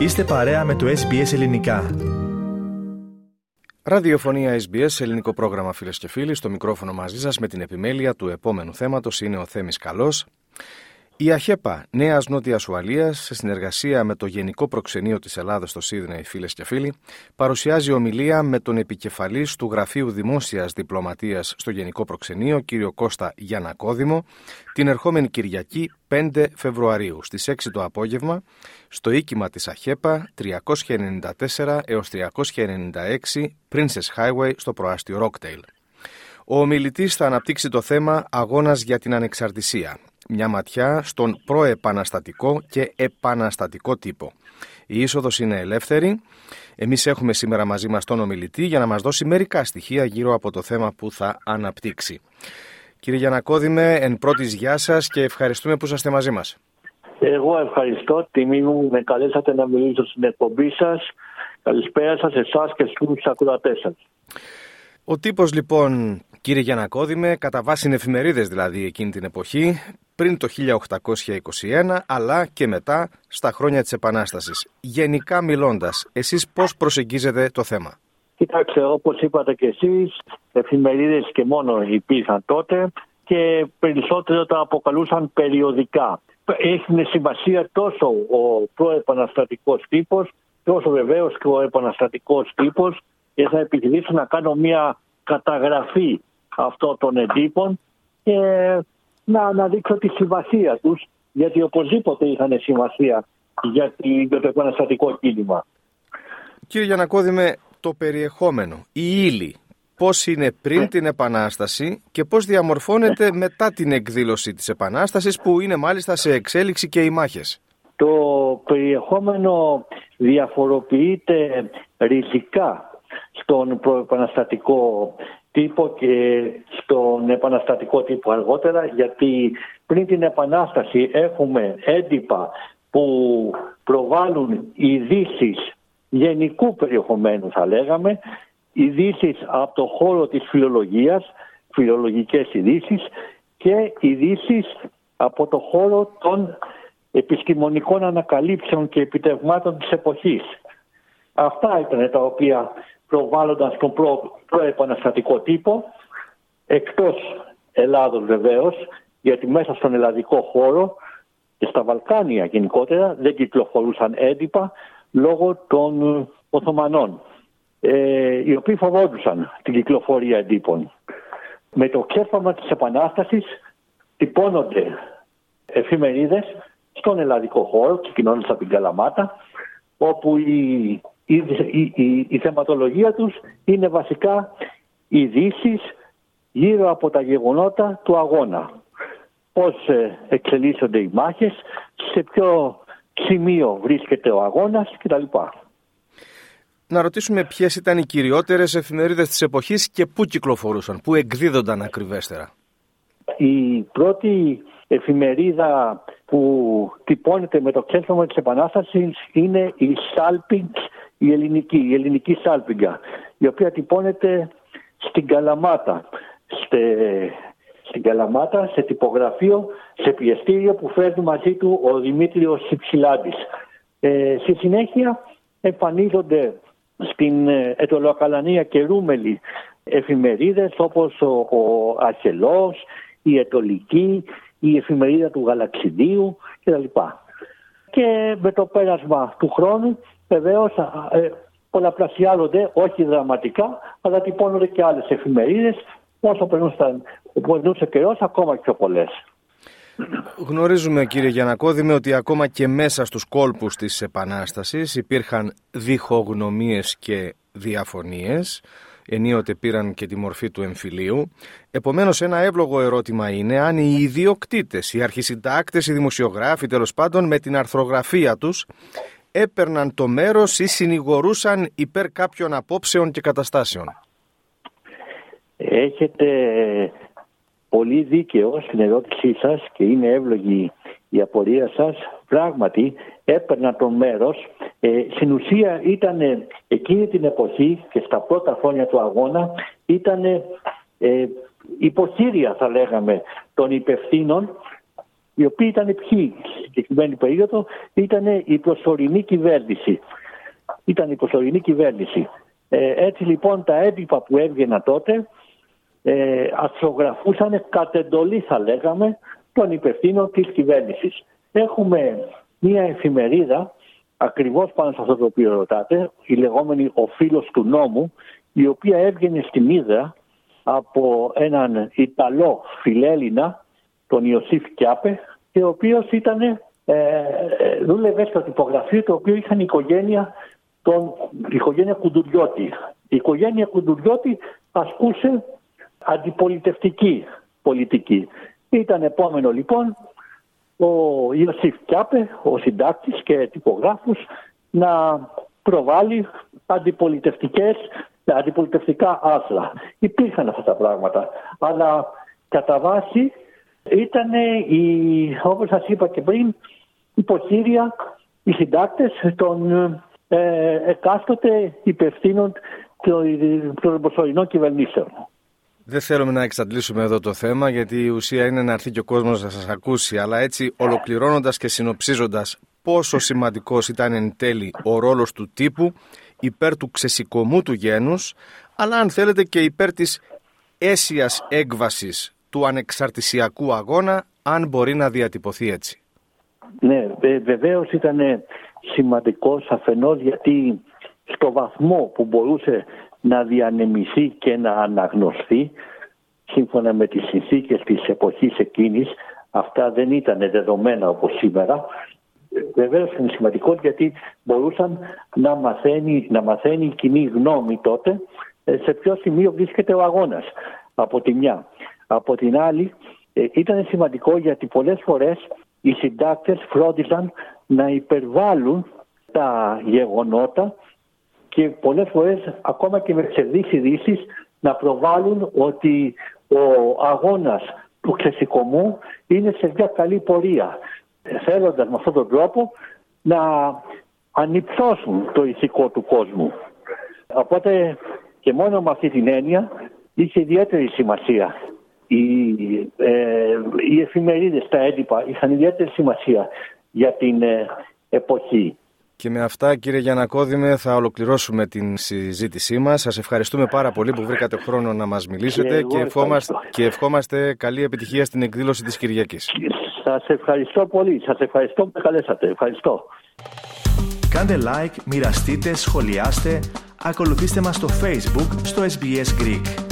Είστε παρέα με το SBS Ελληνικά. Ραδιοφωνία SBS, ελληνικό πρόγραμμα φίλες και φίλοι. Στο μικρόφωνο μαζί σας με την επιμέλεια του επόμενου θέματος είναι ο Θέμης Καλός. Η ΑΧΕΠΑ Νέας Νότιας Ουαλίας, σε συνεργασία με το Γενικό Προξενείο της Ελλάδα στο Σίδνεϊ, φίλες και φίλοι, παρουσιάζει ομιλία με τον επικεφαλής του Γραφείου Δημόσιας Διπλωματίας στο Γενικό Προξενείο, κύριο Κώστα Γιανακόδημο, την ερχόμενη Κυριακή 5 Φεβρουαρίου στις 6 το απόγευμα, στο οίκημα της ΑΧΕΠΑ 394 έως 396 Princess Highway στο προάστιο Rocktail. Ο ομιλητής θα αναπτύξει το θέμα Αγώνας για την Ανεξαρτησία, μια ματιά στον προεπαναστατικό και επαναστατικό τύπο. Η είσοδος είναι ελεύθερη. Εμείς έχουμε σήμερα μαζί μας τον ομιλητή για να μας δώσει μερικά στοιχεία γύρω από το θέμα που θα αναπτύξει. Κύριε Γιανακόδημε, εν πρώτης γεια σας και ευχαριστούμε που είστε μαζί μας. Εγώ ευχαριστώ. Τιμή μου με καλέσατε να μιλήσω στην εκπομπή σας. Καλησπέρα σας, εσάς και στους ακροατές σας. Ο τύπος λοιπόν, κύριε Γιανακόδημε, κατά βάση εφημερίδες δηλαδή εκείνη την εποχή, πριν το 1821 αλλά και μετά στα χρόνια της Επανάστασης. Γενικά μιλώντας, εσείς πώς προσεγγίζετε το θέμα; Κοιτάξτε, όπως είπατε και εσείς, εφημερίδες και μόνο υπήρχαν τότε και περισσότερο τα αποκαλούσαν περιοδικά. Έχει σημασία τόσο ο προεπαναστατικός τύπος, τόσο βεβαίως και ο επαναστατικός τύπος και θα επιχειρήσω να κάνω μια καταγραφή αυτών των εντύπων και να αναδείξω τη σημασία τους γιατί οπωσδήποτε είχαν σημασία για, το επαναστατικό κίνημα. Κύριε Γιανακώδη, το περιεχόμενο, η ύλη, πώς είναι πριν την Επανάσταση και πώς διαμορφώνεται μετά την εκδήλωση της Επανάστασης που είναι μάλιστα σε εξέλιξη και οι μάχες; Το περιεχόμενο διαφοροποιείται ριζικά στον προεπαναστατικό τύπο και στον επαναστατικό τύπο αργότερα γιατί πριν την επανάσταση έχουμε έντυπα που προβάλλουν ειδήσεις γενικού περιεχομένου θα λέγαμε ειδήσεις από το χώρο της φιλολογίας φιλολογικές ειδήσεις και ειδήσεις από το χώρο των επιστημονικών ανακαλύψεων και επιτευγμάτων της εποχής. Αυτά ήταν τα οποία προβάλλονταν στον προ, προεπαναστατικό τύπο, εκτός Ελλάδος βεβαίως, γιατί μέσα στον ελλαδικό χώρο και στα Βαλκάνια γενικότερα δεν κυκλοφορούσαν έντυπα λόγω των Οθωμανών, ε, οι οποίοι φοβόντουσαν την κυκλοφορία εντύπων. Με το κέφαμα της Επανάστασης τυπώνονται εφημερίδες στον ελλαδικό χώρο, ξεκινώντας από την Καλαμάτα, όπου οι η, η, η, θεματολογία τους είναι βασικά ειδήσεις γύρω από τα γεγονότα του αγώνα. Πώς ε, εξελίσσονται οι μάχες, σε ποιο σημείο βρίσκεται ο αγώνας κτλ. Να ρωτήσουμε ποιες ήταν οι κυριότερες εφημερίδες της εποχής και πού κυκλοφορούσαν, πού εκδίδονταν ακριβέστερα. Η πρώτη εφημερίδα που τυπώνεται με το κέντρο της Επανάστασης είναι η Salping η ελληνική, η ελληνική σάλπιγγα, η οποία τυπώνεται στην Καλαμάτα, στην Καλαμάτα, σε τυπογραφείο, σε πιεστήριο που φέρνει μαζί του ο Δημήτριος Υψηλάντης. Ε, στη συνέχεια εμφανίζονται στην ε, Ετωλοκαλανία και Ρούμελη εφημερίδες όπως ο, ο Αρχελός, η Ετολική, η εφημερίδα του Γαλαξιδίου κτλ. Και με το πέρασμα του χρόνου Βεβαίως ε, πολλαπλασιάζονται, όχι δραματικά, αλλά τυπώνονται και άλλες εφημερίδες. Όσο περνούσε καιρός, ακόμα πιο πολλές. Γνωρίζουμε κύριε Γιανακώδη ότι ακόμα και μέσα στους κόλπους της Επανάστασης υπήρχαν διχογνωμίες και διαφωνίες ενίοτε πήραν και τη μορφή του εμφυλίου. Επομένως ένα εύλογο ερώτημα είναι αν οι ιδιοκτήτες, οι αρχισυντάκτες, οι δημοσιογράφοι τέλος πάντων με την αρθρογραφία τους έπαιρναν το μέρος ή συνηγορούσαν υπέρ κάποιων απόψεων και καταστάσεων. Έχετε πολύ δίκαιο στην ερώτησή σας και είναι εύλογη η απορία σας. Πράγματι έπαιρναν το μέρος. Ε, στην ουσία ήταν εκείνη την εποχή και στα πρώτα χρόνια του αγώνα ήταν ε, υποχείρια θα λέγαμε των υπευθύνων οι οποίοι ήταν ποιοι στη συγκεκριμένη περίοδο, ήταν η προσωρινή κυβέρνηση. Ήταν η προσωρινή κυβέρνηση. Ε, έτσι λοιπόν τα έντυπα που έβγαιναν τότε ε, αξιογραφούσαν κατ' εντολή θα λέγαμε των υπευθύνων της κυβέρνησης. Έχουμε μία εφημερίδα ακριβώς πάνω σε αυτό το οποίο ρωτάτε, η λεγόμενη «Ο φίλος του νόμου», η οποία έβγαινε στην Ήδρα από έναν Ιταλό φιλέλληνα, τον Ιωσήφ Κιάπε, και ο οποίος ήταν, ε, δούλευε στο τυπογραφείο το οποίο είχαν η οικογένεια, τον, η οικογένεια Κουντουριώτη. Η οικογένεια Κουντουριώτη ασκούσε αντιπολιτευτική πολιτική. Ήταν επόμενο λοιπόν ο Ιωσήφ Κιάπε, ο συντάκτης και τυπογράφος, να προβάλλει αντιπολιτευτικές, αντιπολιτευτικά άθρα. Υπήρχαν αυτά τα πράγματα, αλλά κατά βάση ήταν, η, όπως σας είπα και πριν, υποχείρια οι συντάκτες των ε, εκάστοτε υπευθύνων των προσωρινών κυβερνήσεων. Δεν θέλουμε να εξαντλήσουμε εδώ το θέμα, γιατί η ουσία είναι να έρθει και ο κόσμος να σας ακούσει. Αλλά έτσι, ολοκληρώνοντας και συνοψίζοντας, πόσο σημαντικός ήταν εν τέλει ο ρόλος του τύπου υπέρ του ξεσηκωμού του γένους, αλλά αν θέλετε και υπέρ της αίσιας έκβασης του ανεξαρτησιακού αγώνα, αν μπορεί να διατυπωθεί έτσι. Ναι, βεβαίως ήταν σημαντικός αφενός γιατί στο βαθμό που μπορούσε να διανεμηθεί και να αναγνωστεί σύμφωνα με τις συνθήκες της εποχής εκείνης αυτά δεν ήταν δεδομένα όπως σήμερα Βεβαίως είναι σημαντικό γιατί μπορούσαν να μαθαίνει, να μαθαίνει η κοινή γνώμη τότε ε, σε ποιο σημείο βρίσκεται ο αγώνας από τη μια. Από την άλλη ε, ήταν σημαντικό γιατί πολλές φορές οι συντάκτες φρόντιζαν να υπερβάλλουν τα γεγονότα και πολλές φορές ακόμα και με ψευδείς ειδήσει να προβάλλουν ότι ο αγώνας του ξεσηκωμού είναι σε μια καλή πορεία θέλοντας με αυτόν τον τρόπο να ανυψώσουν το ηθικό του κόσμου. Οπότε και μόνο με αυτή την έννοια είχε ιδιαίτερη σημασία. Οι, ε, οι εφημερίδες, τα έντυπα είχαν ιδιαίτερη σημασία για την ε, εποχή. Και με αυτά κύριε Γιανακόδημε θα ολοκληρώσουμε την συζήτησή μας. Σας ευχαριστούμε πάρα πολύ που βρήκατε χρόνο να μας μιλήσετε και, ευχόμαστε, και ευχόμαστε καλή επιτυχία στην εκδήλωση της Κυριακής. Σας ευχαριστώ πολύ. Σας ευχαριστώ που με καλέσατε. Ευχαριστώ. Κάντε like, μοιραστείτε, σχολιάστε, ακολουθήστε μας στο Facebook, στο SBS Greek.